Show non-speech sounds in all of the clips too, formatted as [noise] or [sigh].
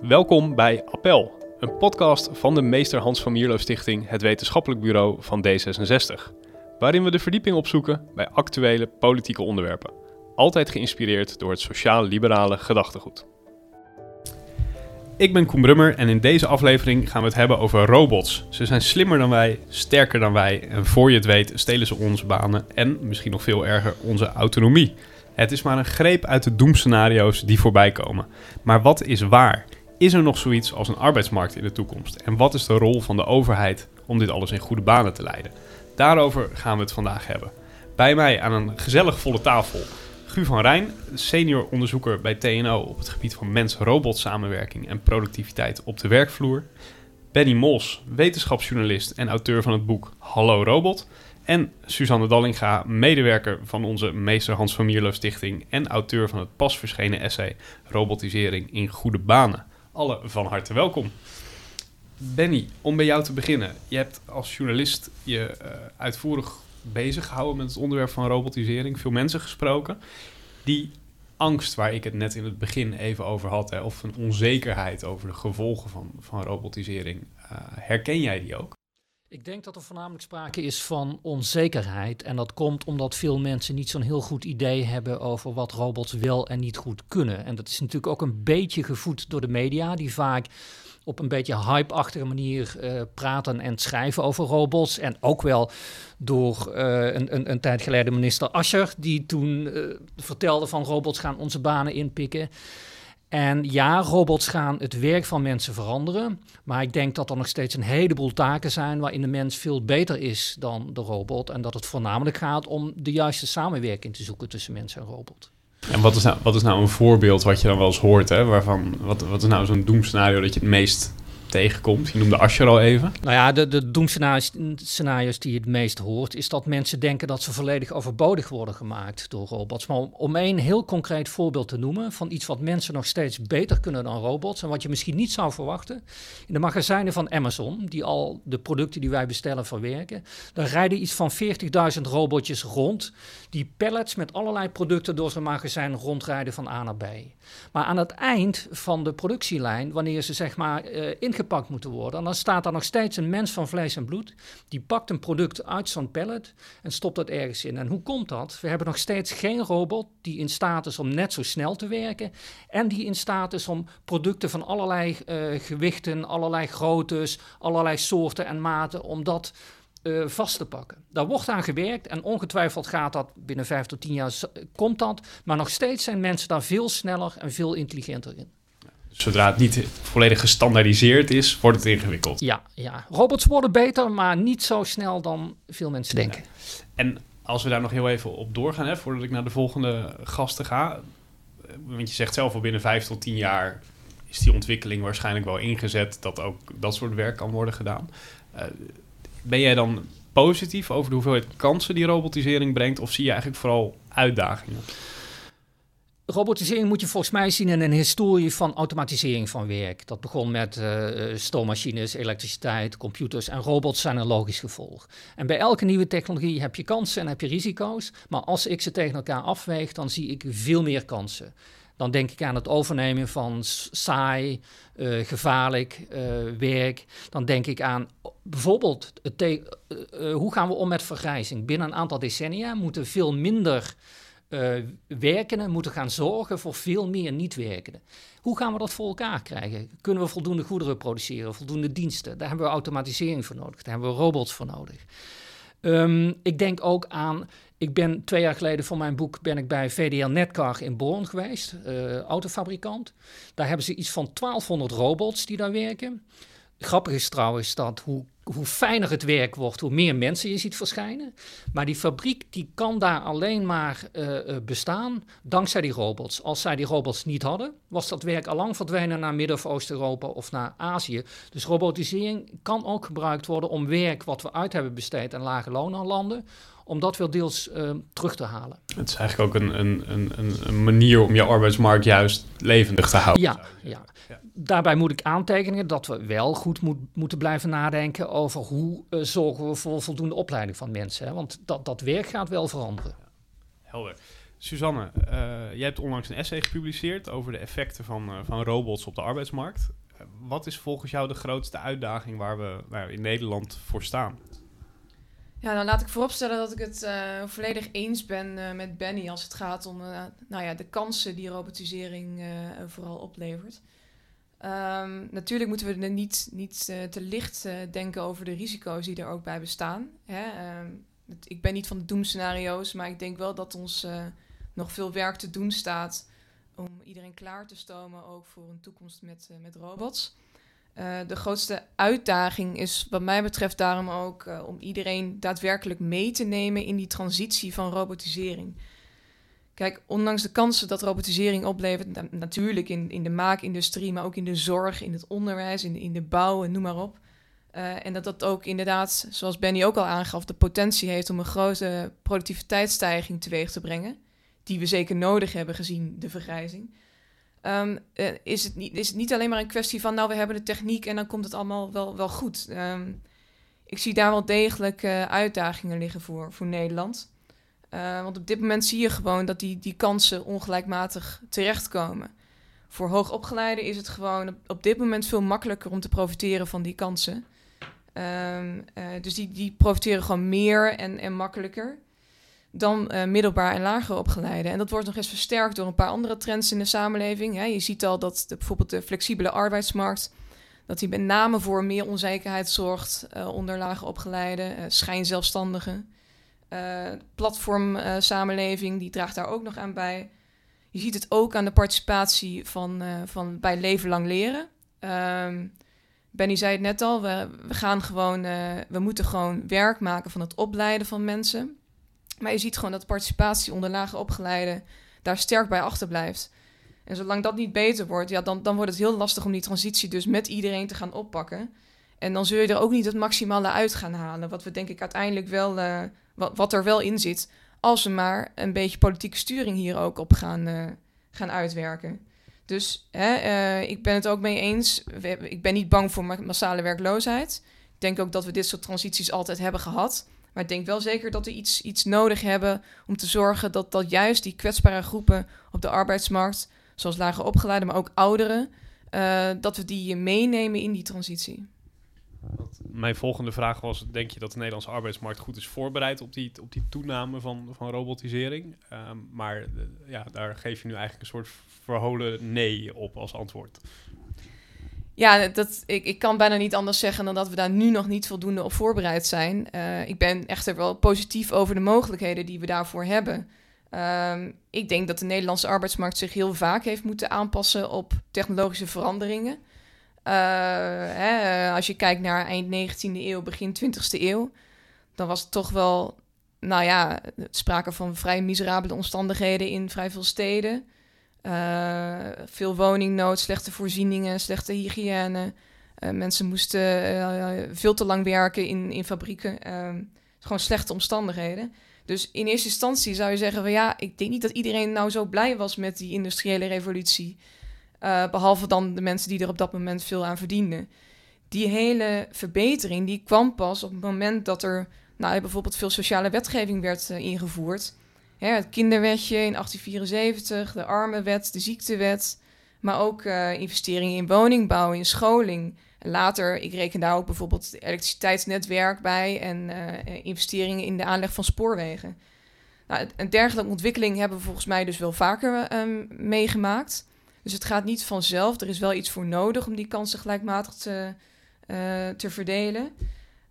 Welkom bij Appel, een podcast van de Meester Hans van Mierlo Stichting, het wetenschappelijk bureau van D66. Waarin we de verdieping opzoeken bij actuele politieke onderwerpen. Altijd geïnspireerd door het sociaal-liberale gedachtegoed. Ik ben Koen Brummer en in deze aflevering gaan we het hebben over robots. Ze zijn slimmer dan wij, sterker dan wij en voor je het weet stelen ze onze banen en, misschien nog veel erger, onze autonomie. Het is maar een greep uit de doemscenario's die voorbij komen. Maar wat is waar? Is er nog zoiets als een arbeidsmarkt in de toekomst? En wat is de rol van de overheid om dit alles in goede banen te leiden? Daarover gaan we het vandaag hebben. Bij mij aan een gezellig volle tafel Gu van Rijn, senior onderzoeker bij TNO op het gebied van mens-robot samenwerking en productiviteit op de werkvloer. Benny Mos, wetenschapsjournalist en auteur van het boek Hallo Robot. En Suzanne Dallinga, medewerker van onze Meester Hans van Mierlo Stichting en auteur van het pas verschenen essay Robotisering in Goede Banen. Alle van harte welkom. Benny, om bij jou te beginnen. Je hebt als journalist je uh, uitvoerig bezig gehouden met het onderwerp van robotisering. Veel mensen gesproken. Die angst waar ik het net in het begin even over had, of een onzekerheid over de gevolgen van, van robotisering, uh, herken jij die ook? Ik denk dat er voornamelijk sprake is van onzekerheid. En dat komt omdat veel mensen niet zo'n heel goed idee hebben over wat robots wel en niet goed kunnen. En dat is natuurlijk ook een beetje gevoed door de media, die vaak op een beetje hype-achtige manier uh, praten en schrijven over robots. En ook wel door uh, een, een, een, tijd geleden minister Ascher, die toen uh, vertelde van robots gaan onze banen inpikken. En ja, robots gaan het werk van mensen veranderen. Maar ik denk dat er nog steeds een heleboel taken zijn waarin de mens veel beter is dan de robot. En dat het voornamelijk gaat om de juiste samenwerking te zoeken tussen mens en robot. En wat is, nou, wat is nou een voorbeeld wat je dan wel eens hoort, hè? Waarvan, wat, wat is nou zo'n doemscenario dat je het meest tegenkomt? Je noemde Asher al even. Nou ja, de, de doemscenario's die je het meest hoort, is dat mensen denken dat ze volledig overbodig worden gemaakt door robots. Maar om, om één heel concreet voorbeeld te noemen van iets wat mensen nog steeds beter kunnen dan robots en wat je misschien niet zou verwachten. In de magazijnen van Amazon, die al de producten die wij bestellen verwerken, daar rijden iets van 40.000 robotjes rond die pallets met allerlei producten door zijn magazijn rondrijden van A naar B. Maar aan het eind van de productielijn, wanneer ze zeg maar uh, ingepakt moeten worden, dan staat daar nog steeds een mens van vlees en bloed. Die pakt een product uit zo'n pallet en stopt dat ergens in. En hoe komt dat? We hebben nog steeds geen robot die in staat is om net zo snel te werken en die in staat is om producten van allerlei uh, gewichten, allerlei groottes, allerlei soorten en maten, om dat uh, vast te pakken. Daar wordt aan gewerkt en ongetwijfeld gaat dat binnen vijf tot tien jaar komt dat. Maar nog steeds zijn mensen daar veel sneller en veel intelligenter in. Zodra het niet volledig gestandaardiseerd is, wordt het ingewikkeld. Ja, ja. robots worden beter, maar niet zo snel dan veel mensen denken. Ja. En als we daar nog heel even op doorgaan, hè, voordat ik naar de volgende gasten ga. Want je zegt zelf al binnen vijf tot tien jaar is die ontwikkeling waarschijnlijk wel ingezet dat ook dat soort werk kan worden gedaan. Uh, ben jij dan positief over de hoeveelheid kansen die robotisering brengt? Of zie je eigenlijk vooral uitdagingen? Robotisering moet je volgens mij zien in een historie van automatisering van werk. Dat begon met uh, stoommachines, elektriciteit, computers en robots zijn een logisch gevolg. En bij elke nieuwe technologie heb je kansen en heb je risico's. Maar als ik ze tegen elkaar afweeg, dan zie ik veel meer kansen. Dan denk ik aan het overnemen van saai, uh, gevaarlijk werk. Dan denk ik aan bijvoorbeeld hoe gaan we om met vergrijzing. Binnen een aantal decennia moeten veel minder werkenden moeten gaan zorgen voor veel meer niet-werkenden. Hoe gaan we dat voor elkaar krijgen? Kunnen we voldoende goederen produceren, voldoende diensten? Daar hebben we automatisering voor nodig, daar hebben we robots voor nodig. Um, ik denk ook aan ik ben twee jaar geleden voor mijn boek ben ik bij VDL Netcar in Born geweest, uh, autofabrikant. Daar hebben ze iets van 1200 robots die daar werken. Grappig is trouwens dat hoe, hoe fijner het werk wordt, hoe meer mensen je ziet verschijnen. Maar die fabriek die kan daar alleen maar uh, bestaan dankzij die robots. Als zij die robots niet hadden, was dat werk al lang verdwenen naar Midden- of Oost-Europa of naar Azië. Dus robotisering kan ook gebruikt worden om werk wat we uit hebben besteed aan lage landen om dat wel deels uh, terug te halen. Het is eigenlijk ook een, een, een, een manier om je arbeidsmarkt juist levendig te houden. Ja, ja. ja. daarbij moet ik aantekenen dat we wel goed moet, moeten blijven nadenken over hoe uh, zorgen we voor voldoende opleiding van mensen. Hè? Want dat, dat werk gaat wel veranderen. Helder. Suzanne, uh, jij hebt onlangs een essay gepubliceerd over de effecten van, uh, van robots op de arbeidsmarkt. Wat is volgens jou de grootste uitdaging waar we, waar we in Nederland voor staan? Ja, dan laat ik vooropstellen dat ik het volledig eens ben met Benny als het gaat om nou ja, de kansen die robotisering vooral oplevert. Um, natuurlijk moeten we er niet, niet te licht denken over de risico's die er ook bij bestaan. Hè? Um, ik ben niet van de doemscenario's, maar ik denk wel dat ons nog veel werk te doen staat om iedereen klaar te stomen ook voor een toekomst met, met robots. Uh, de grootste uitdaging is wat mij betreft daarom ook uh, om iedereen daadwerkelijk mee te nemen in die transitie van robotisering. Kijk, ondanks de kansen dat robotisering oplevert, na natuurlijk in, in de maakindustrie, maar ook in de zorg, in het onderwijs, in, in de bouw en noem maar op. Uh, en dat dat ook inderdaad, zoals Benny ook al aangaf, de potentie heeft om een grote productiviteitsstijging teweeg te brengen die we zeker nodig hebben gezien de vergrijzing. Um, uh, is, het niet, is het niet alleen maar een kwestie van, nou, we hebben de techniek en dan komt het allemaal wel, wel goed. Um, ik zie daar wel degelijk uh, uitdagingen liggen voor, voor Nederland. Uh, want op dit moment zie je gewoon dat die, die kansen ongelijkmatig terechtkomen. Voor hoogopgeleiden is het gewoon op, dit moment veel makkelijker om te profiteren van die kansen. Um, dus die, die profiteren gewoon meer en, en makkelijker dan uh, middelbaar en lager opgeleide. En dat wordt nog eens versterkt door een paar andere trends in de samenleving. Je ziet al dat de, bijvoorbeeld de flexibele arbeidsmarkt, dat die met name voor meer onzekerheid zorgt uh, onder lager opgeleide, uh, schijnzelfstandigen. platformsamenleving, die draagt daar ook nog aan bij. Je ziet het ook aan de participatie van, van bij leven lang leren. Um, Benny zei het net al, we, we gaan gewoon, we moeten gewoon werk maken van het opleiden van mensen. Maar je ziet gewoon dat participatie onder lage opgeleiden daar sterk bij achterblijft. En zolang dat niet beter wordt, ja, dan, dan wordt het heel lastig om die transitie dus met iedereen te gaan oppakken. En dan zul je er ook niet het maximale uit gaan halen. Wat we denk ik uiteindelijk wel, uh, wat, wat er wel in zit. Als we maar een beetje politieke sturing hier ook op gaan, uh, gaan uitwerken. Dus hè, uh, ik ben het ook mee eens. Ik ben niet bang voor massale werkloosheid. Ik denk ook dat we dit soort transities altijd hebben gehad. Maar ik denk wel zeker dat we iets, iets nodig hebben om te zorgen dat, dat juist die kwetsbare groepen op de arbeidsmarkt, zoals lager opgeleide, maar ook ouderen, uh, dat we die meenemen in die transitie. Mijn volgende vraag was: denk je dat de Nederlandse arbeidsmarkt goed is voorbereid op die, op die toename van, van robotisering? Um, maar uh, ja, daar geef je nu eigenlijk een soort verholen nee op als antwoord. Ja, dat, ik, ik kan bijna niet anders zeggen dan dat we daar nu nog niet voldoende op voorbereid zijn. Uh, ik ben echter wel positief over de mogelijkheden die we daarvoor hebben. Um, ik denk dat de Nederlandse arbeidsmarkt zich heel vaak heeft moeten aanpassen op technologische veranderingen. Uh, hè, als je kijkt naar eind 19e eeuw, begin 20e eeuw, dan was het toch wel, nou ja, sprake van vrij miserabele omstandigheden in vrij veel steden. Uh, veel woningnood, slechte voorzieningen, slechte hygiëne. Uh, mensen moesten uh, veel te lang werken in, in fabrieken. gewoon slechte omstandigheden. Dus in eerste instantie zou je zeggen van ja, ik denk niet dat iedereen nou zo blij was met die industriële revolutie. behalve dan de mensen die er op dat moment veel aan verdienden. Die hele verbetering die kwam pas op het moment dat er nou, bijvoorbeeld veel sociale wetgeving werd ingevoerd het kinderwetje in 1874, de armenwet, de ziektewet, maar ook uh, investeringen in woningbouw, in scholing. Later, ik reken daar ook bijvoorbeeld het elektriciteitsnetwerk bij en uh, investeringen in de aanleg van spoorwegen. Nou, een dergelijke ontwikkeling hebben we volgens mij dus wel vaker um, meegemaakt. Dus het gaat niet vanzelf. Er is wel iets voor nodig om die kansen gelijkmatig te, te verdelen.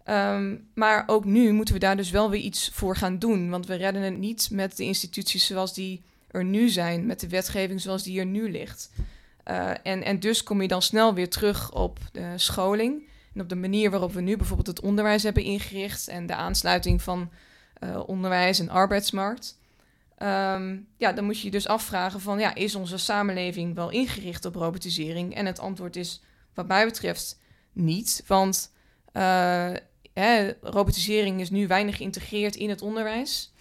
Um, maar ook nu moeten we daar dus wel weer iets voor gaan doen. Want we redden het niet met de instituties zoals die er nu zijn, met de wetgeving zoals die er nu ligt. Uh, en, en dus kom je dan snel weer terug op de scholing. En op de manier waarop we nu bijvoorbeeld het onderwijs hebben ingericht en de aansluiting van uh, onderwijs en arbeidsmarkt. Um, ja, dan moet je je dus afvragen van, ja, is onze samenleving wel ingericht op robotisering? En het antwoord is, wat mij betreft, niet. Want uh, robotisering is nu weinig geïntegreerd in het onderwijs.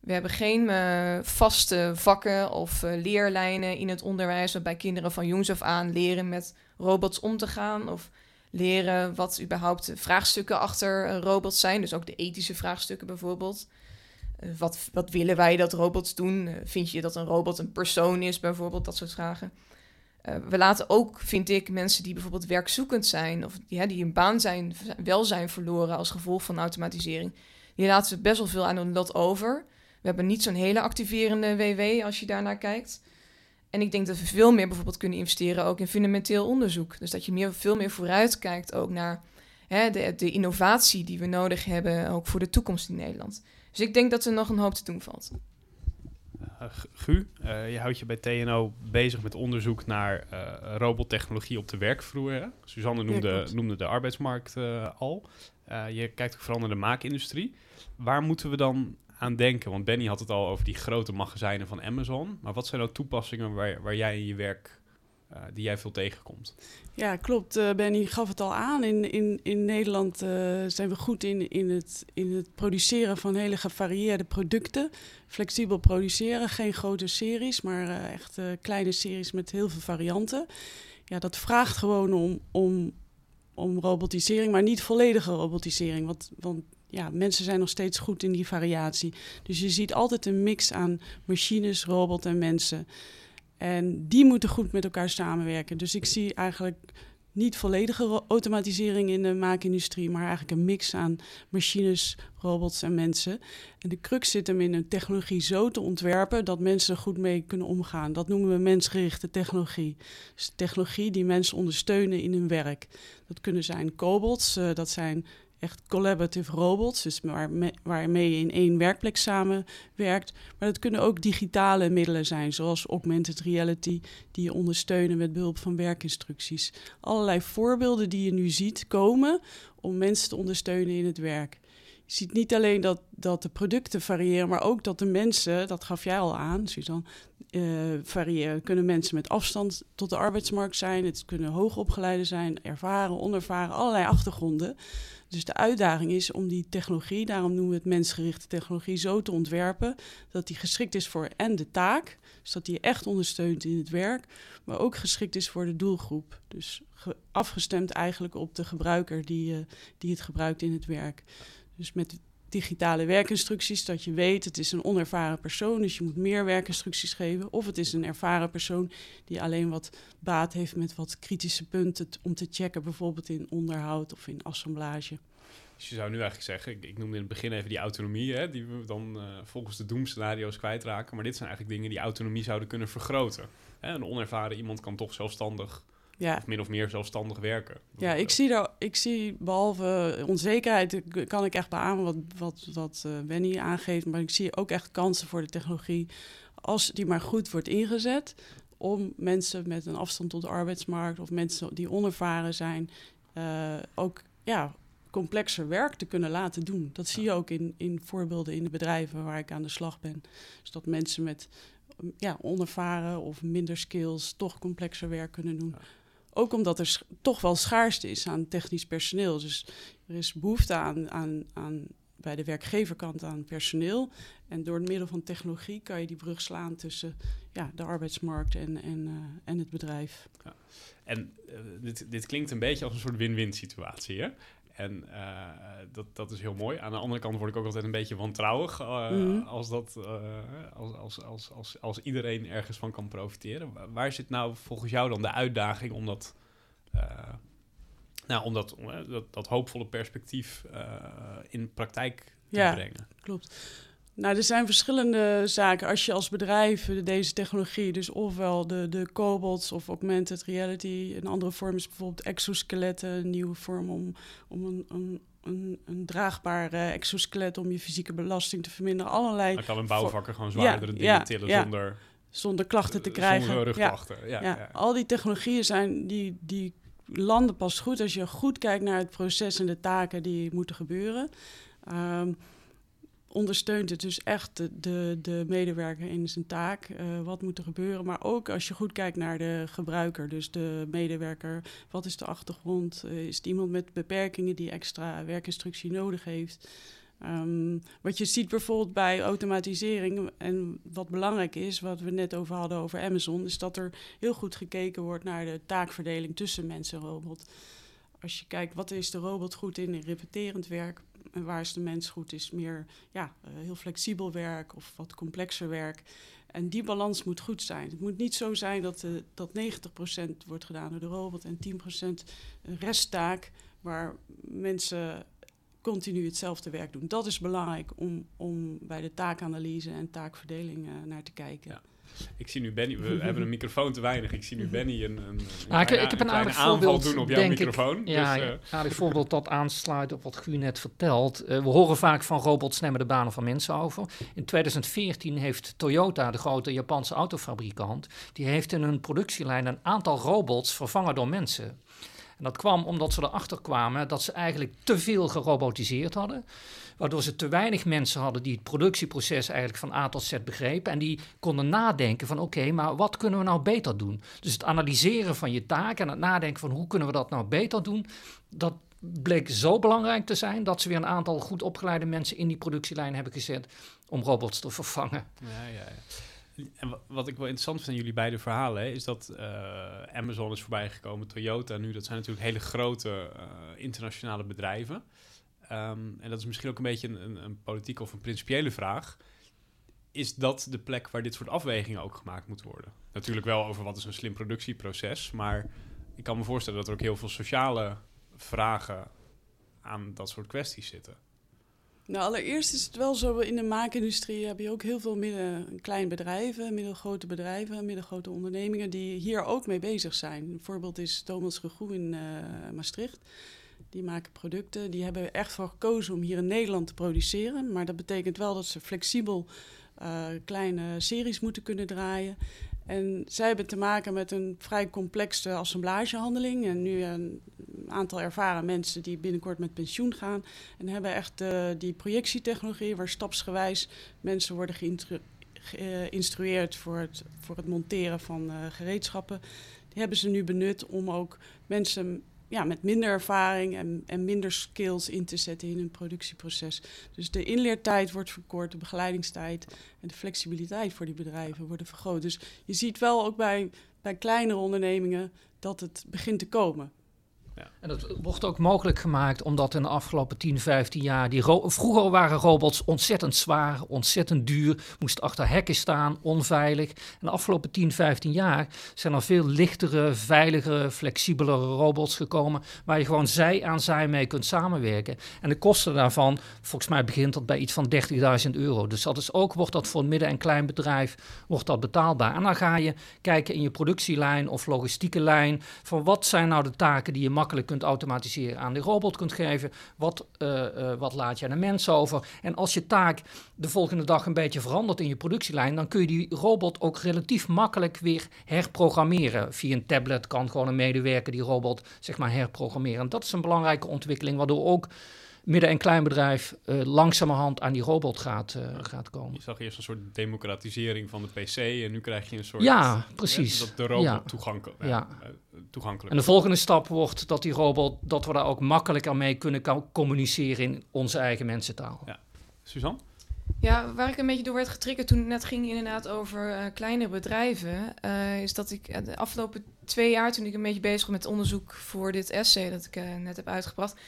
We hebben geen uh, vaste vakken of uh, leerlijnen in het onderwijs waarbij kinderen van jongs af aan leren met robots om te gaan of leren wat überhaupt vraagstukken achter robots zijn, dus ook de ethische vraagstukken bijvoorbeeld. Eh, wat, wat willen wij dat robots doen? Eh, vind je dat een robot een persoon is, bijvoorbeeld? Dat soort vragen. Eh, we laten ook, vind ik, mensen die bijvoorbeeld werkzoekend zijn... of die, een baan zijn, wel zijn verloren als gevolg van automatisering... die laten we best wel veel aan hun lot over. We hebben niet zo'n hele activerende WW als je daarnaar kijkt... En ik denk dat we veel meer bijvoorbeeld kunnen investeren ook in fundamenteel onderzoek. Dus dat je meer, veel meer vooruit kijkt ook naar hè, de, de innovatie die we nodig hebben, ook voor de toekomst in Nederland. Dus ik denk dat er nog een hoop te doen valt. Uh, Gu, uh, je houdt je bij TNO bezig met onderzoek naar uh, robottechnologie op de werkvloer. Hè? Suzanne noemde, ja, noemde de arbeidsmarkt al. je kijkt ook vooral naar de maakindustrie. Waar moeten we dan aan denken? Want Benny had het al over die grote magazijnen van Amazon. Maar wat zijn nou toepassingen waar, waar jij in je werk, uh, die jij veel tegenkomt? Ja, klopt. Uh, Benny gaf het al aan. In, in, in Nederland uh, zijn we goed in, in, het, in het produceren van hele gevarieerde producten. Flexibel produceren, geen grote series, maar echt kleine series met heel veel varianten. Ja, dat vraagt gewoon om, om, om robotisering, maar niet volledige robotisering. Want, want ja, mensen zijn nog steeds goed in die variatie. Dus je ziet altijd een mix aan machines, robot en mensen. En die moeten goed met elkaar samenwerken. Dus ik zie eigenlijk niet volledige automatisering in de maakindustrie, maar eigenlijk een mix aan machines, robots en mensen. En de crux zit hem in een technologie zo te ontwerpen dat mensen er goed mee kunnen omgaan. Dat noemen we mensgerichte technologie. Dus technologie die mensen ondersteunen in hun werk. Dat kunnen zijn cobots, uh, dat zijn echt collaborative robots, dus waar waarmee je in één werkplek samenwerkt. Maar dat kunnen ook digitale middelen zijn, zoals augmented reality, die je ondersteunen met behulp van werkinstructies. Allerlei voorbeelden die je nu ziet komen om mensen te ondersteunen in het werk. Je ziet niet alleen dat, dat de producten variëren, maar ook dat de mensen, dat gaf jij al aan, Suzanne, uh, variëren. Kunnen mensen met afstand tot de arbeidsmarkt zijn, het kunnen hoogopgeleide zijn, ervaren, onervaren, allerlei achtergronden. Dus de uitdaging is om die technologie, daarom noemen we het mensgerichte technologie, zo te ontwerpen dat die geschikt is voor en de taak, dus dat die echt ondersteunt in het werk, maar ook geschikt is voor de doelgroep. Dus afgestemd eigenlijk op de gebruiker die, uh, die het gebruikt in het werk. Dus met digitale werkinstructies, dat je weet het is een onervaren persoon, dus je moet meer werkinstructies geven. Of het is een ervaren persoon die alleen wat baat heeft met wat kritische punten om te checken, bijvoorbeeld in onderhoud of in assemblage. Dus je zou nu eigenlijk zeggen, ik, ik noemde in het begin even die autonomie, hè, die we dan uh, volgens de doemscenario's kwijtraken. Maar dit zijn eigenlijk dingen die autonomie zouden kunnen vergroten. Hè, een onervaren iemand kan toch zelfstandig ja. of min of meer zelfstandig werken. Ja, ik zie, daar, ik zie behalve onzekerheid, kan ik echt beamen wat, wat, wat Benny aangeeft, maar ik zie ook echt kansen voor de technologie als die maar goed wordt ingezet om mensen met een afstand tot de arbeidsmarkt of mensen die onervaren zijn, uh, ook ja, complexer werk te kunnen laten doen. Dat zie je ook in, in voorbeelden in de bedrijven waar ik aan de slag ben. Dus dat mensen met ja, onervaren of minder skills toch complexer werk kunnen doen. Ook omdat er toch wel schaarste is aan technisch personeel. Dus er is behoefte aan, aan, aan bij de werkgeverkant aan personeel. En door het middel van technologie kan je die brug slaan tussen ja, de arbeidsmarkt en, en, uh, en het bedrijf. Ja. En uh, dit, dit klinkt een beetje als een soort win-win situatie. Hè? En uh, dat, dat is heel mooi. Aan de andere kant word ik ook altijd een beetje wantrouwig uh, mm. als, dat, uh, als, als, als, als, als iedereen ergens van kan profiteren. Waar zit nou volgens jou dan de uitdaging om dat, nou, om dat, dat, dat hoopvolle perspectief in praktijk te ja, brengen? Klopt. Nou, er zijn verschillende zaken. Als je als bedrijf deze technologie, dus ofwel de, de cobots of augmented reality, een andere vorm is bijvoorbeeld exoskeletten, een nieuwe vorm om, om een, een, een, een draagbaar exoskelet om je fysieke belasting te verminderen. Allerlei. Dan kan een bouwvakker gewoon zwaardere ja, dingen ja, tillen ja. zonder. Zonder klachten te krijgen. Zonder rugklachten. Ja, ja, Al die technologieën zijn die, die landen pas goed als je goed kijkt naar het proces en de taken die moeten gebeuren. Um, ondersteunt het dus echt de, de, de medewerker in zijn taak. Uh, wat moet er gebeuren? Maar ook als je goed kijkt naar de gebruiker, dus de medewerker. Wat is de achtergrond? Uh, is het iemand met beperkingen die extra werkinstructie nodig heeft? Um, wat je ziet bijvoorbeeld bij automatisering en wat belangrijk is, wat we net over hadden over Amazon, is dat er heel goed gekeken wordt naar de taakverdeling tussen mens en robot. Als je kijkt wat is de robot goed in, in repeterend werk, waar is de mens goed is meer ja, uh, heel flexibel werk of wat complexer werk. En die balans moet goed zijn. Het moet niet zo zijn dat, uh, dat 90% wordt gedaan door de robot en 10% een resttaak waar mensen continu hetzelfde werk doen. Dat is belangrijk om, om bij de taakanalyse en taakverdeling uh, naar te kijken. Ja. Ik zie nu Benny, we [laughs] hebben een microfoon te weinig. Ik zie nu Benny een, een, een ah, ik, ik, heb een, aardig voorbeeld doen op jouw microfoon. Ik, ja, dus, uh, aardig voorbeeld dat aansluit op wat Gu net vertelt. Uh, we horen vaak van robots nemen de banen van mensen over. In 2014 heeft Toyota, de grote Japanse autofabrikant, die heeft in hun productielijn een aantal robots vervangen door mensen. En dat kwam omdat ze erachter kwamen dat ze eigenlijk te veel gerobotiseerd hadden. Waardoor ze te weinig mensen hadden die het productieproces eigenlijk van A tot Z begrepen. En die konden nadenken van oké, maar wat kunnen we nou beter doen? Dus het analyseren van je taak en het nadenken van hoe kunnen we dat nou beter doen. Dat bleek zo belangrijk te zijn dat ze weer een aantal goed opgeleide mensen in die productielijn hebben gezet om robots te vervangen. Ja, ja, ja. En wat ik wel interessant vind aan jullie beide verhalen, is dat uh, Amazon is voorbijgekomen, Toyota nu, dat zijn natuurlijk hele grote uh, internationale bedrijven. Um, en dat is misschien ook een beetje een, een, politieke of een principiële vraag. Is dat de plek waar dit soort afwegingen ook gemaakt moeten worden? Natuurlijk wel over wat is een slim productieproces, maar ik kan me voorstellen dat er ook heel veel sociale vragen aan dat soort kwesties zitten. Nou, allereerst is het wel zo, in de maakindustrie heb je ook heel veel midden, bedrijven, middelgrote bedrijven, middelgrote ondernemingen die hier ook mee bezig zijn. Een voorbeeld is Thomas Regoe in uh, Maastricht. Die maken producten, die hebben echt voor gekozen om hier in Nederland te produceren. Maar dat betekent wel dat ze flexibel uh, kleine series moeten kunnen draaien. En zij hebben te maken met een vrij complexe assemblagehandeling. En nu een aantal ervaren mensen die binnenkort met pensioen gaan. En hebben echt uh, die projectietechnologie waar stapsgewijs mensen worden geïnstrueerd voor het, voor het monteren van gereedschappen. Die hebben ze nu benut om ook mensen ja, met minder ervaring en, en minder skills in te zetten in hun productieproces. Dus de inleertijd wordt verkort, de begeleidingstijd en de flexibiliteit voor die bedrijven worden vergroot. Dus je ziet wel ook bij, bij kleinere ondernemingen dat het begint te komen. En dat wordt ook mogelijk gemaakt omdat in de afgelopen 10, 15 jaar... Die vroeger waren robots ontzettend zwaar, ontzettend duur... moesten achter hekken staan, onveilig. En de afgelopen 10, 15 jaar zijn er veel lichtere, veiligere, flexibelere robots gekomen... waar je gewoon zij aan zij mee kunt samenwerken. En de kosten daarvan, volgens mij begint dat bij iets van 30.000 euro. Dus dat is ook, wordt dat voor een midden- en klein bedrijf wordt dat betaalbaar. En dan ga je kijken in je productielijn of logistieke lijn... van wat zijn nou de taken die je makkelijk kunt automatiseren aan de robot kunt geven. Wat, uh, wat laat je aan de mens over? En als je taak de volgende dag een beetje verandert in je productielijn, dan kun je die robot ook relatief makkelijk weer herprogrammeren. Via een tablet kan gewoon een medewerker die robot zeg maar herprogrammeren. En dat is een belangrijke ontwikkeling, waardoor ook midden- en kleinbedrijf uh, langzamerhand aan die robot gaat, uh, gaat komen. Je zag eerst een soort democratisering van de PC en nu krijg je een soort... Ja, precies. dat de robot ja. toegankelijk, ja. Uh, toegankelijk En de volgende stap wordt dat die robot, dat we daar ook makkelijker mee kunnen communiceren in onze eigen mensentaal. Ja. Suzanne? Ja, waar ik een beetje door werd getriggerd toen het net ging inderdaad over uh, kleine bedrijven, uh, is dat ik de afgelopen twee jaar, toen ik een beetje bezig was met onderzoek voor dit essay dat ik uh, net heb uitgebracht,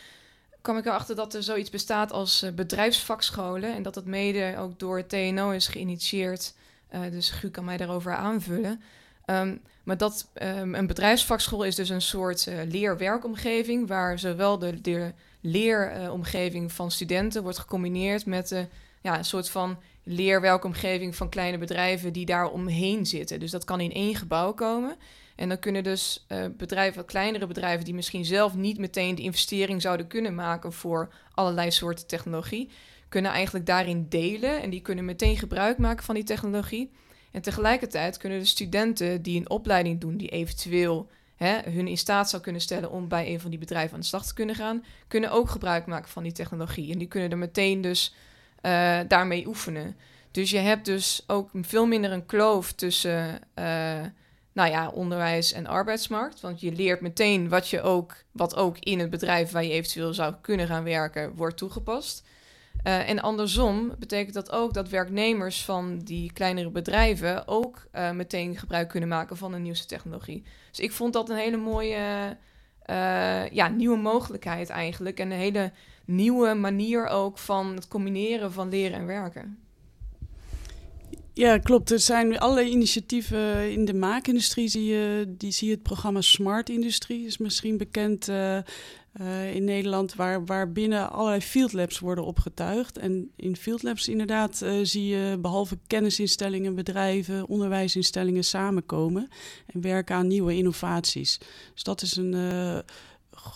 kwam ik erachter dat er zoiets bestaat als uh, bedrijfsvakscholen. En dat dat mede ook door het TNO is geïnitieerd. Uh, dus Gu kan mij daarover aanvullen. Um, maar dat um, een bedrijfsvakschool is dus een soort uh, leerwerkomgeving... waar zowel de, de leeromgeving van studenten wordt gecombineerd... met de, ja, een soort van leerwerkomgeving van kleine bedrijven die daar omheen zitten. Dus dat kan in één gebouw komen... En dan kunnen dus uh, bedrijven, kleinere bedrijven, die misschien zelf niet meteen de investering zouden kunnen maken voor allerlei soorten technologie, kunnen eigenlijk daarin delen en die kunnen meteen gebruik maken van die technologie. En tegelijkertijd kunnen de studenten die een opleiding doen, die eventueel hè, hun in staat zou kunnen stellen om bij een van die bedrijven aan de slag te kunnen gaan, kunnen ook gebruik maken van die technologie. En die kunnen er meteen dus uh, daarmee oefenen. Dus je hebt dus ook veel minder een kloof tussen. Uh, nou ja, onderwijs en arbeidsmarkt. Want je leert meteen wat je ook, wat ook in het bedrijf waar je eventueel zou kunnen gaan werken, wordt toegepast. Uh, en andersom betekent dat ook dat werknemers van die kleinere bedrijven ook uh, meteen gebruik kunnen maken van de nieuwste technologie. Dus ik vond dat een hele mooie eh, ja, nieuwe mogelijkheid eigenlijk. En een hele nieuwe manier ook van het combineren van leren en werken. Ja, klopt. Er zijn allerlei initiatieven in de maakindustrie. Zie je, die zie je het programma Smart Industrie, is misschien bekend uh, uh, in Nederland, waar, waar binnen allerlei field labs worden opgetuigd. En in field labs inderdaad uh, zie je behalve kennisinstellingen, bedrijven, onderwijsinstellingen samenkomen en werken aan nieuwe innovaties. Dus dat is een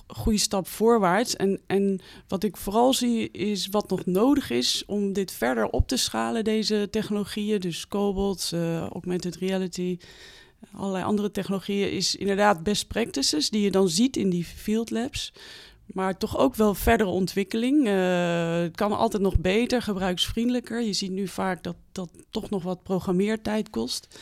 goede stap voorwaarts. En, en wat ik vooral zie is wat nog nodig is om dit verder op te schalen, deze technologieën. Dus cobalt, uh, augmented reality, allerlei andere technologieën, is inderdaad best practices die je dan ziet in die field labs. Maar toch ook wel verdere ontwikkeling. Uh, het kan altijd nog beter, gebruiksvriendelijker. Je ziet nu vaak dat dat toch nog wat programmeertijd kost.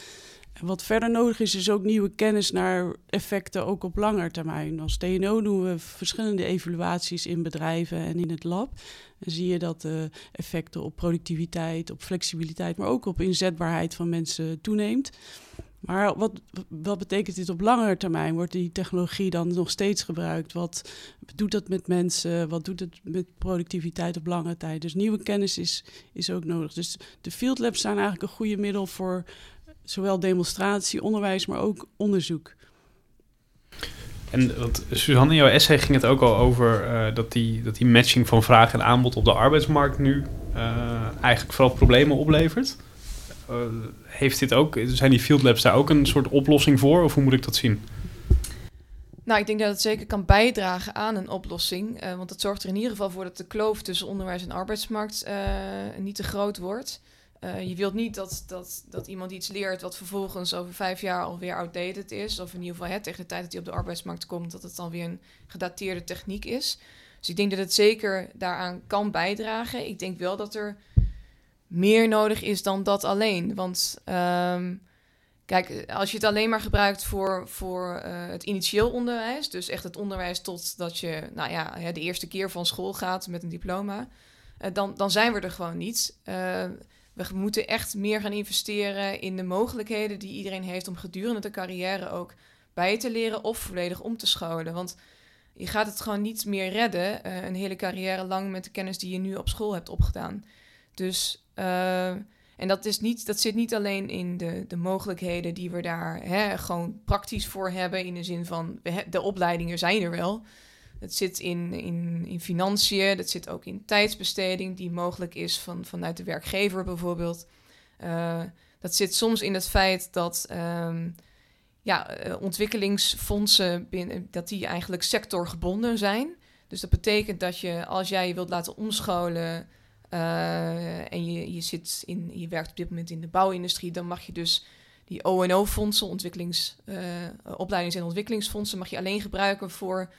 Wat verder nodig is, is ook nieuwe kennis naar effecten ook op langer termijn. Als TNO doen we verschillende evaluaties in bedrijven en in het lab. Dan zie je dat de effecten op productiviteit, op flexibiliteit, maar ook op inzetbaarheid van mensen toeneemt. Maar wat, wat betekent dit op langere termijn? Wordt die technologie dan nog steeds gebruikt? Wat doet dat met mensen? Wat doet het met productiviteit op lange tijd? Dus nieuwe kennis is, is ook nodig. Dus de field labs zijn eigenlijk een goede middel voor zowel demonstratie, onderwijs, maar ook onderzoek. En want Suzanne, in jouw essay ging het ook al over uh, dat, die, dat die matching van vraag en aanbod op de arbeidsmarkt nu uh, eigenlijk vooral problemen oplevert. Uh, heeft dit ook, zijn die field labs daar ook een soort oplossing voor, of hoe moet ik dat zien? Nou, ik denk dat het zeker kan bijdragen aan een oplossing. want het zorgt er in ieder geval voor dat de kloof tussen onderwijs en arbeidsmarkt niet te groot wordt. Uh, je wilt niet dat, dat, dat iemand iets leert wat vervolgens over vijf jaar alweer outdated is. Of in ieder geval hè, tegen de tijd dat hij op de arbeidsmarkt komt, dat het dan weer een gedateerde techniek is. Dus ik denk dat het zeker daaraan kan bijdragen. Ik denk wel dat er meer nodig is dan dat alleen. Want um, kijk, als je het alleen maar gebruikt voor, voor uh, het initieel onderwijs, dus echt het onderwijs totdat je nou ja, de eerste keer van school gaat met een diploma, uh, dan, dan zijn we er gewoon niet. We moeten echt meer gaan investeren in de mogelijkheden die iedereen heeft om gedurende de carrière ook bij te leren of volledig om te scholen. Want je gaat het gewoon niet meer redden, uh, een hele carrière lang met de kennis die je nu op school hebt opgedaan. Dus, uh, en dat, is niet, dat zit niet alleen in de, de mogelijkheden die we daar hè, gewoon praktisch voor hebben, in de zin van de opleidingen zijn er wel. Het zit in, in, in financiën, dat zit ook in tijdsbesteding die mogelijk is van, vanuit de werkgever bijvoorbeeld. Uh, dat zit soms in het feit dat um, ja, eh, ontwikkelingsfondsen binnen, dat die eigenlijk sectorgebonden zijn. Dus dat betekent dat je als jij je wilt laten omscholen uh, en je, je, zit in, je werkt op dit moment in de bouwindustrie, dan mag je dus die ONO-fondsen, ontwikkelings, opleidings- en ontwikkelingsfondsen, mag je alleen gebruiken voor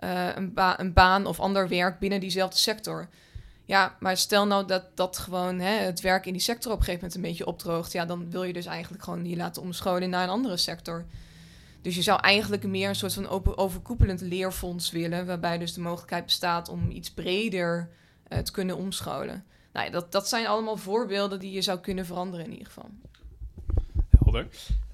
uh, een, ba een, baan of ander werk binnen diezelfde sector. Ja, maar stel nou dat, dat gewoon hè, het werk in die sector op een gegeven moment een beetje opdroogt. Ja, dan wil je dus eigenlijk gewoon die laten omscholen naar een andere sector. Dus je zou eigenlijk meer een soort van open, overkoepelend leerfonds willen, waarbij dus de mogelijkheid bestaat om iets breder uh, te kunnen omscholen. Nou ja, dat, dat zijn allemaal voorbeelden die je zou kunnen veranderen in ieder geval.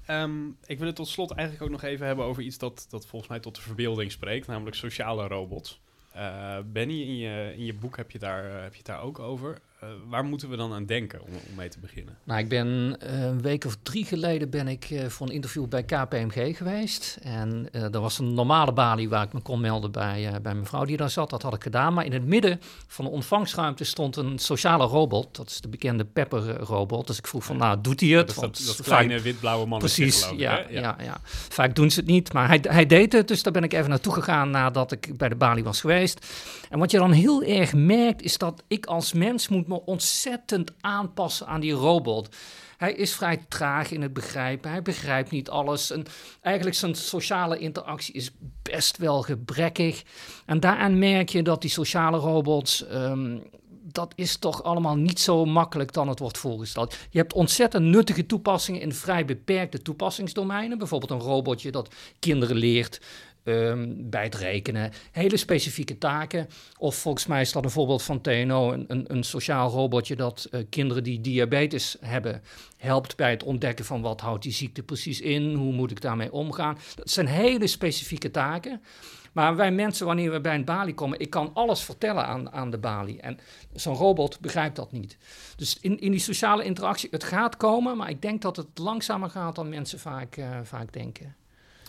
Um, ik wil het tot slot eigenlijk ook nog even hebben over iets dat, dat volgens mij tot de verbeelding spreekt, namelijk sociale robots. Uh, Benny, in je, in je boek heb je, daar, heb je het daar ook over. Uh, waar moeten we dan aan denken om, om mee te beginnen? Nou, ik ben uh, een week of drie geleden ben ik uh, voor een interview bij KPMG geweest. En er was een normale balie waar ik me kon melden bij, bij mevrouw die daar zat. Dat had ik gedaan. Maar in het midden van de ontvangstruimte stond een sociale robot. Dat is de bekende Pepper-robot. Dus ik vroeg van, nou, doet hij het? Ja, dat, dat, dat kleine wit-blauwe man. Precies, ja, ja. ja, ja. Vaak doen ze het niet, maar hij, hij deed het. Dus daar ben ik even naartoe gegaan nadat ik bij de balie was geweest. En wat je dan heel erg merkt, is dat ik als mens moet me ontzettend aanpassen aan die robot. Hij is vrij traag in het begrijpen. Hij begrijpt niet alles. En eigenlijk zijn sociale interactie is best wel gebrekkig. En daaraan merk je dat die sociale robots. Um, dat is toch allemaal niet zo makkelijk dan het wordt voorgesteld. Je hebt ontzettend nuttige toepassingen in vrij beperkte toepassingsdomeinen. Bijvoorbeeld een robotje dat kinderen leert ehm, bij het rekenen. Hele specifieke taken. Of volgens mij is dat een voorbeeld van TNO, een, een, een sociaal robotje dat uh, kinderen die diabetes hebben, helpt bij het ontdekken van wat houdt die ziekte precies in, hoe moet ik daarmee omgaan. Dat zijn hele specifieke taken. Maar wij mensen, wanneer we bij een balie komen, ik kan alles vertellen aan, aan de balie. En zo'n robot begrijpt dat niet. Dus in, in die sociale interactie, het gaat komen, maar ik denk dat het langzamer gaat dan mensen vaak, uh, vaak denken.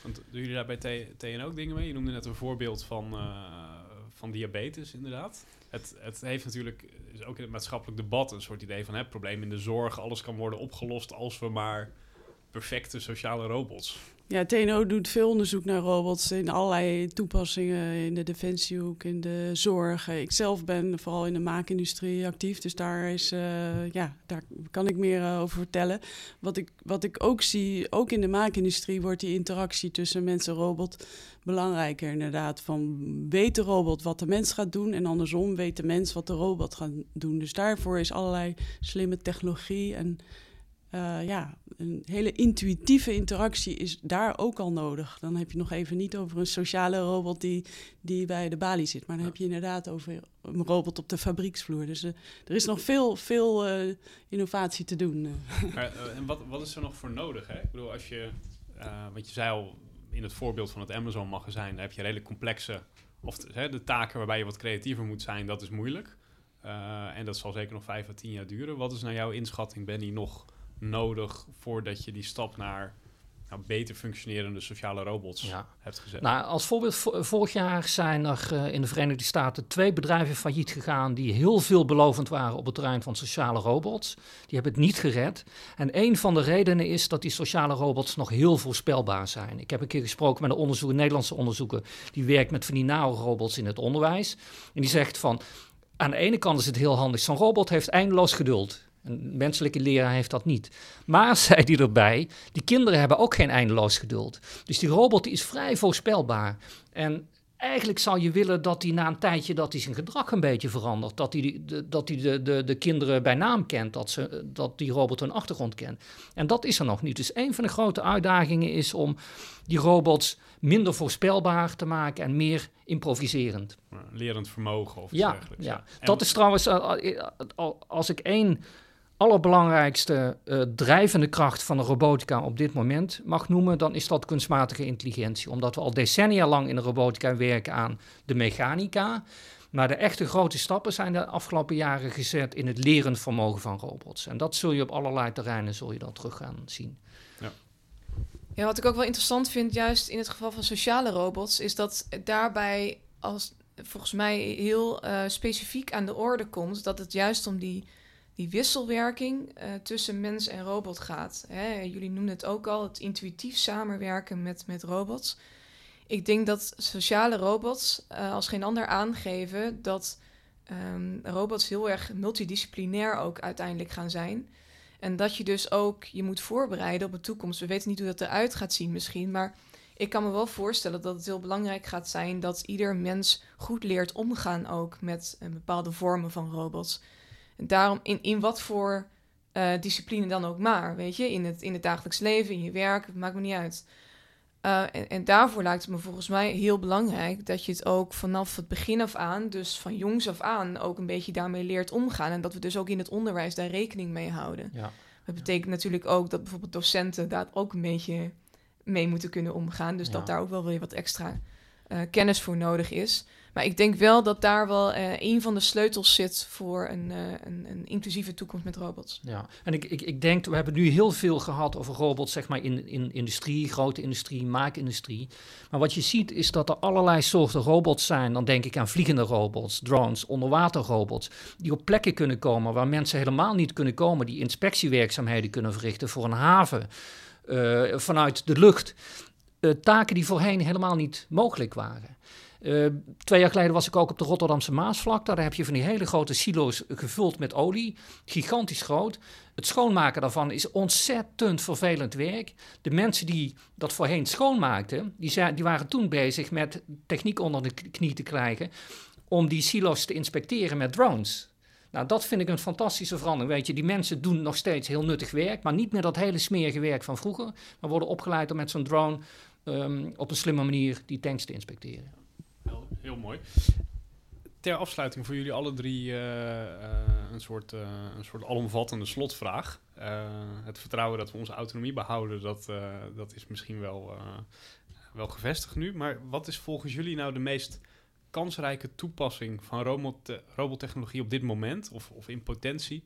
Want doen jullie daar bij TN ook dingen mee? Je noemde net een voorbeeld van, uh, van diabetes, inderdaad. Het, het heeft natuurlijk, is ook in het maatschappelijk debat, een soort idee van het probleem in de zorg. Alles kan worden opgelost als we maar perfecte sociale robots ja, TNO doet veel onderzoek naar robots in allerlei toepassingen in de defensiehoek, in de zorg. Ik zelf ben vooral in de maakindustrie actief, dus daar, is, uh, ja, daar kan ik meer uh, over vertellen. Wat ik, wat ik ook zie, ook in de maakindustrie wordt die interactie tussen mens en robot belangrijker inderdaad. Van weet de robot wat de mens gaat doen en andersom weet de mens wat de robot gaat doen. Dus daarvoor is allerlei slimme technologie en uh, ja, een hele intuïtieve interactie is daar ook al nodig. Dan heb je nog even niet over een sociale robot die, die bij de balie zit. Maar dan heb je inderdaad over een robot op de fabrieksvloer. Dus uh, er is nog veel, veel uh, innovatie te doen. [laughs] Maar, en wat, wat is er nog voor nodig? Hè? Ik bedoel, als je, wat je zei al in het voorbeeld van het Amazon-magazijn, daar heb je redelijk complexe, of hè, de taken waarbij je wat creatiever moet zijn, dat is moeilijk. en dat zal zeker nog vijf à tien jaar duren. Wat is naar jouw inschatting, Benny, nog nodig voordat je die stap naar nou, beter functionerende sociale robots hebt gezet? Nou, als voorbeeld, vorig jaar zijn er uh, in de Verenigde Staten twee bedrijven failliet gegaan die heel veelbelovend waren op het terrein van sociale robots. Die hebben het niet gered. En een van de redenen is dat die sociale robots nog heel voorspelbaar zijn. Ik heb een keer gesproken met een onderzoeker, een Nederlandse onderzoeker, die werkt met van die robots in het onderwijs. En die zegt van, aan de ene kant is het heel handig, zo'n robot heeft eindeloos geduld. Een menselijke leraar heeft dat niet. Maar, [laughs] zei hij erbij, die kinderen hebben ook geen eindeloos geduld. Dus die robot die is vrij voorspelbaar. En eigenlijk zou je willen dat hij na een tijdje dat hij zijn gedrag een beetje verandert. Dat hij, de, dat hij de, de, de kinderen bij naam kent, dat, ze, dat die robot hun achtergrond kent. En dat is er nog niet. Dus een van de grote uitdagingen is om die robots minder voorspelbaar te maken en meer improviserend. Lerend vermogen of ja, dergelijks. Ja, dat is trouwens, eh, eh, als ik één allerbelangrijkste uh, drijvende kracht van de robotica op dit moment mag noemen, dan is dat kunstmatige intelligentie. Omdat we al decennia lang in de robotica werken aan de mechanica. Maar de echte grote stappen zijn de afgelopen jaren gezet in het lerend vermogen van robots. En dat zul je op allerlei terreinen zul je dat terug gaan zien. Ja. ja, wat ik ook wel interessant vind, juist in het geval van sociale robots, is dat daarbij als volgens mij heel uh, specifiek aan de orde komt dat het juist om die die wisselwerking uh, tussen mens en robot gaat. Hè? Jullie noemden het ook al, het intuïtief samenwerken met, met robots. Ik denk dat sociale robots uh, als geen ander aangeven dat um, robots heel erg multidisciplinair ook uiteindelijk gaan zijn. En dat je dus ook je moet voorbereiden op de toekomst. We weten niet hoe dat eruit gaat zien misschien, maar ik kan me wel voorstellen dat het heel belangrijk gaat zijn dat ieder mens goed leert omgaan ook met uh, bepaalde vormen van robots daarom, in, in wat voor uh, discipline dan ook maar, weet je, in het, in het dagelijks leven, in je werk, maakt me niet uit. Uh, en, en, daarvoor lijkt het me volgens mij heel belangrijk dat je het ook vanaf het begin af aan, dus van jongs af aan, ook een beetje daarmee leert omgaan. En dat we dus ook in het onderwijs daar rekening mee houden. Ja. Dat betekent natuurlijk ook dat bijvoorbeeld docenten daar ook een beetje mee moeten kunnen omgaan. Dus dat daar ook wel weer wat extra uh, kennis voor nodig is. Maar ik denk wel dat daar wel uh, een van de sleutels zit voor een, uh, een, een, inclusieve toekomst met robots. Ja, en ik, ik, ik denk, we hebben nu heel veel gehad over robots, zeg maar in, in industrie, grote industrie, maakindustrie. Maar wat je ziet is dat er allerlei soorten robots zijn. Dan denk ik aan vliegende robots, drones, onderwaterrobots, die op plekken kunnen komen waar mensen helemaal niet kunnen komen, die inspectiewerkzaamheden kunnen verrichten voor een haven uh, vanuit de lucht. taken die voorheen helemaal niet mogelijk waren. Uh, twee jaar geleden was ik ook op de Rotterdamse Maasvlakte. Daar heb je van die hele grote silo's gevuld met olie. Gigantisch groot. Het schoonmaken daarvan is ontzettend vervelend werk. De mensen die dat voorheen schoonmaakten, die, die waren toen bezig met techniek onder de knie te krijgen. om die silo's te inspecteren met drones. Nou, dat vind ik een fantastische verandering. Weet je, die mensen doen nog steeds heel nuttig werk, maar niet meer dat hele smerige werk van vroeger. Maar worden opgeleid om met zo'n drone ehm, op een slimme manier die tanks te inspecteren. Heel, mooi. Ter afsluiting voor jullie alle drie eh, eh, een, soort, eh, een soort alomvattende slotvraag. Het vertrouwen dat we onze autonomie behouden, dat, dat is misschien wel, wel gevestigd nu. Maar wat is volgens jullie nou de meest kansrijke toepassing van robot, robottechnologie op dit moment, of, of in potentie,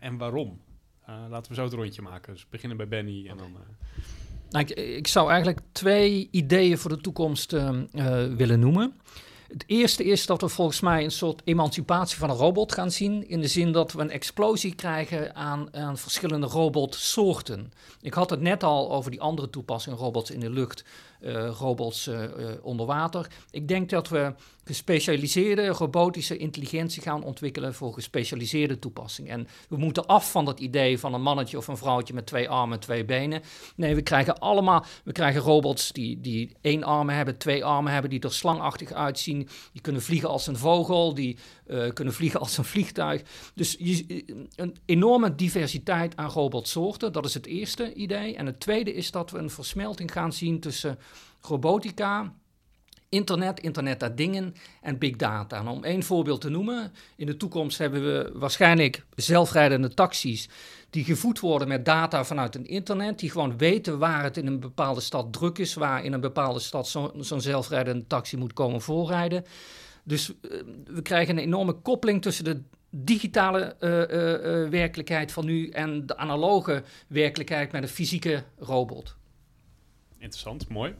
en waarom? Laten we zo het rondje maken. Dus beginnen bij Benny en dan... Nou, ik, zou eigenlijk twee ideeën voor de toekomst ehm, eh, willen noemen. Het eerste is dat we volgens mij een soort emancipatie van een robot gaan zien. In de zin dat we een explosie krijgen aan, aan verschillende robotsoorten. Ik had het net al over die andere toepassingen: robots in de lucht, robots eh, eh, onder water. Ik denk dat we gespecialiseerde robotische intelligentie gaan ontwikkelen voor gespecialiseerde toepassingen. En we moeten af van dat idee van een mannetje of een vrouwtje met twee armen en twee benen. Nee, we krijgen allemaal, we krijgen robots die, die één arm hebben, twee armen hebben, die er slangachtig uitzien. Die kunnen vliegen als een vogel, die eh, kunnen vliegen als een vliegtuig. Dus je, een enorme diversiteit aan robotsoorten, dat is het eerste idee. En het tweede is dat we een versmelting gaan zien tussen robotica, internet, internet der dingen en big data. En om één voorbeeld te noemen, in de toekomst hebben we waarschijnlijk zelfrijdende taxis die gevoed worden met data vanuit een internet, die gewoon weten waar het in een bepaalde stad druk is, waar in een bepaalde stad zo- zo'n zelfrijdende taxi moet komen voorrijden. Dus eh, we krijgen een enorme koppeling tussen de digitale eh, eh, werkelijkheid van nu en de analoge werkelijkheid met een fysieke robot. interessant, mooi.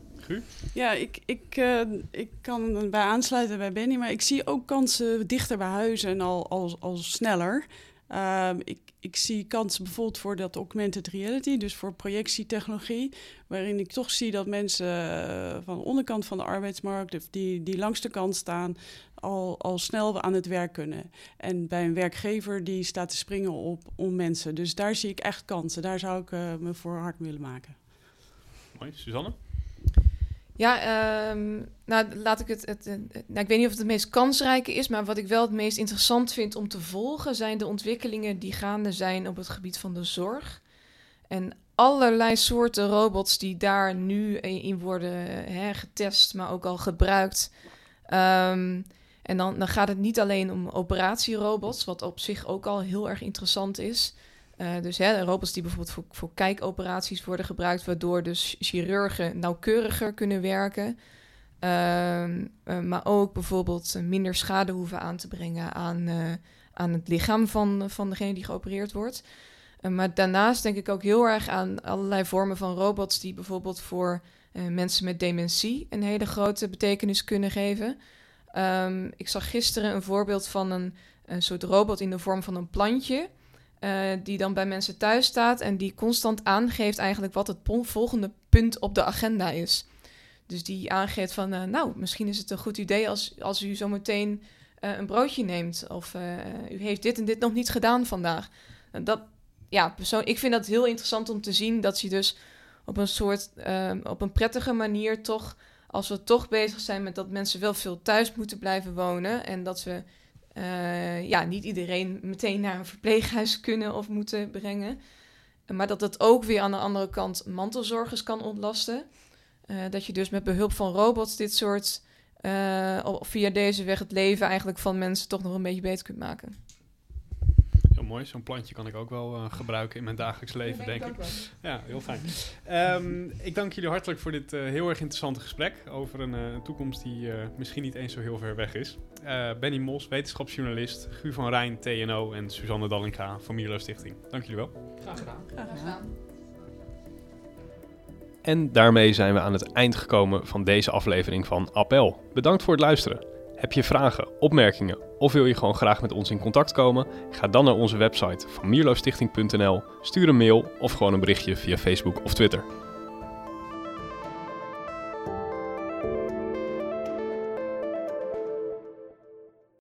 Ja, ik, ik, eh, ik kan bij aansluiten bij Benny, maar ik zie ook kansen dichter bij huis en al, al, al sneller. Ehm, ik, ik zie kansen bijvoorbeeld voor dat augmented reality, dus voor projectietechnologie, waarin ik toch zie dat mensen eh, van de onderkant van de arbeidsmarkt, die, die langs de kant staan, al, al snel aan het werk kunnen. En bij een werkgever die staat te springen op om mensen. Dus daar zie ik echt kansen. Daar zou ik eh, me voor hard willen maken. Mooi. Suzanne? Ja, ehm, nou laat ik het. het, nou, ik weet niet of het het meest kansrijke is, maar wat ik wel het meest interessant vind om te volgen zijn de ontwikkelingen die gaande zijn op het gebied van de zorg. En allerlei soorten robots die daar nu in worden hè, getest, maar ook al gebruikt. Ehm, en dan, dan gaat het niet alleen om operatierobots, wat op zich ook al heel erg interessant is. Eh, dus robots die bijvoorbeeld voor, voor kijkoperaties worden gebruikt, waardoor dus chirurgen nauwkeuriger kunnen werken. Ehm, eh, maar ook bijvoorbeeld minder schade hoeven aan te brengen aan, eh, aan het lichaam van, van degene die geopereerd wordt. Maar daarnaast denk ik ook heel erg aan allerlei vormen van robots die bijvoorbeeld voor mensen met dementie een hele grote betekenis kunnen geven. Ehm, ik zag gisteren een voorbeeld van een, een soort robot in de vorm van een plantje. Eh, die dan bij mensen thuis staat en die constant aangeeft eigenlijk wat het volgende punt op de agenda is. Dus die aangeeft van, eh, nou, misschien is het een goed idee als, als u zometeen eh een broodje neemt. Of u heeft dit en dit nog niet gedaan vandaag. Dat, ja, persoon, ik vind dat heel interessant om te zien dat je dus op een soort, op een prettige manier toch, als we toch bezig zijn met dat mensen wel veel thuis moeten blijven wonen en dat we eh, ja, niet iedereen meteen naar een verpleeghuis kunnen of moeten brengen. Maar dat het ook weer aan de andere kant mantelzorgers kan ontlasten. Eh, dat je dus met behulp van robots dit soort, of via deze weg het leven eigenlijk van mensen toch nog een beetje beter kunt maken. Mooi. Zo'n plantje kan ik ook wel eh, gebruiken in mijn dagelijks leven, denk ik. Ja, heel fijn. Ehm, ik dank jullie hartelijk voor dit eh, heel erg interessante gesprek over een, eh, een toekomst die eh, misschien niet eens zo heel ver weg is. Eh, Benny Mos, wetenschapsjournalist, Gu van Rijn, TNO en Suzanne Dallinga van Mierlo Stichting. Dank jullie wel. Graag gedaan. Graag gedaan. En daarmee zijn we aan het eind gekomen van deze aflevering van Appel. Bedankt voor het luisteren. Heb je vragen, opmerkingen of wil je gewoon graag met ons in contact komen? Ga dan naar onze website van mierlostichting.nl, stuur een mail of gewoon een berichtje via Facebook of Twitter.